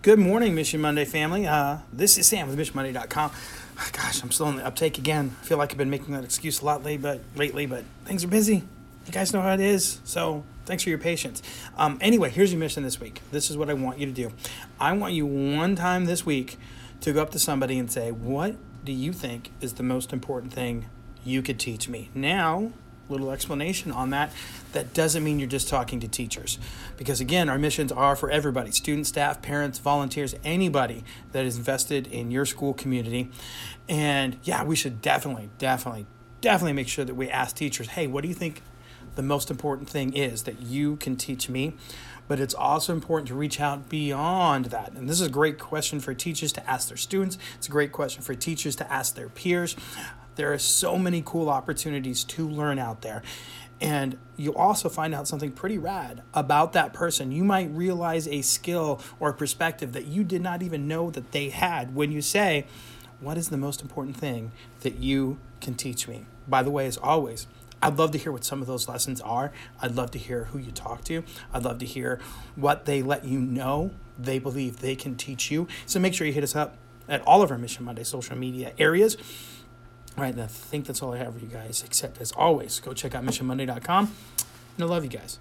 Good morning, Mission Monday family. Uh, this is Sam with MissionMonday.com. Gosh, I'm still on the uptake again. I feel like I've been making that excuse a lot lately, but lately, but things are busy. You guys know how it is. So thanks for your patience. Um, anyway, here's your mission this week. This is what I want you to do. I want you one time this week to go up to somebody and say, "What do you think is the most important thing you could teach me?" Now, little explanation on that. That doesn't mean you're just talking to teachers. Because again, our missions are for everybody students, staff, parents, volunteers, anybody that is invested in your school community. And yeah, we should definitely, definitely, definitely make sure that we ask teachers hey, what do you think the most important thing is that you can teach me? But it's also important to reach out beyond that. And this is a great question for teachers to ask their students. It's a great question for teachers to ask their peers. There are so many cool opportunities to learn out there. And you'll also find out something pretty rad about that person. You might realize a skill or a perspective that you did not even know that they had when you say, What is the most important thing that you can teach me? By the way, as always, I'd love to hear what some of those lessons are. I'd love to hear who you talk to. I'd love to hear what they let you know they believe they can teach you. So make sure you hit us up at all of our Mission Monday social media areas. All right, I think that's all I have for you guys, except as always, go check out missionmonday.com. And I love you guys.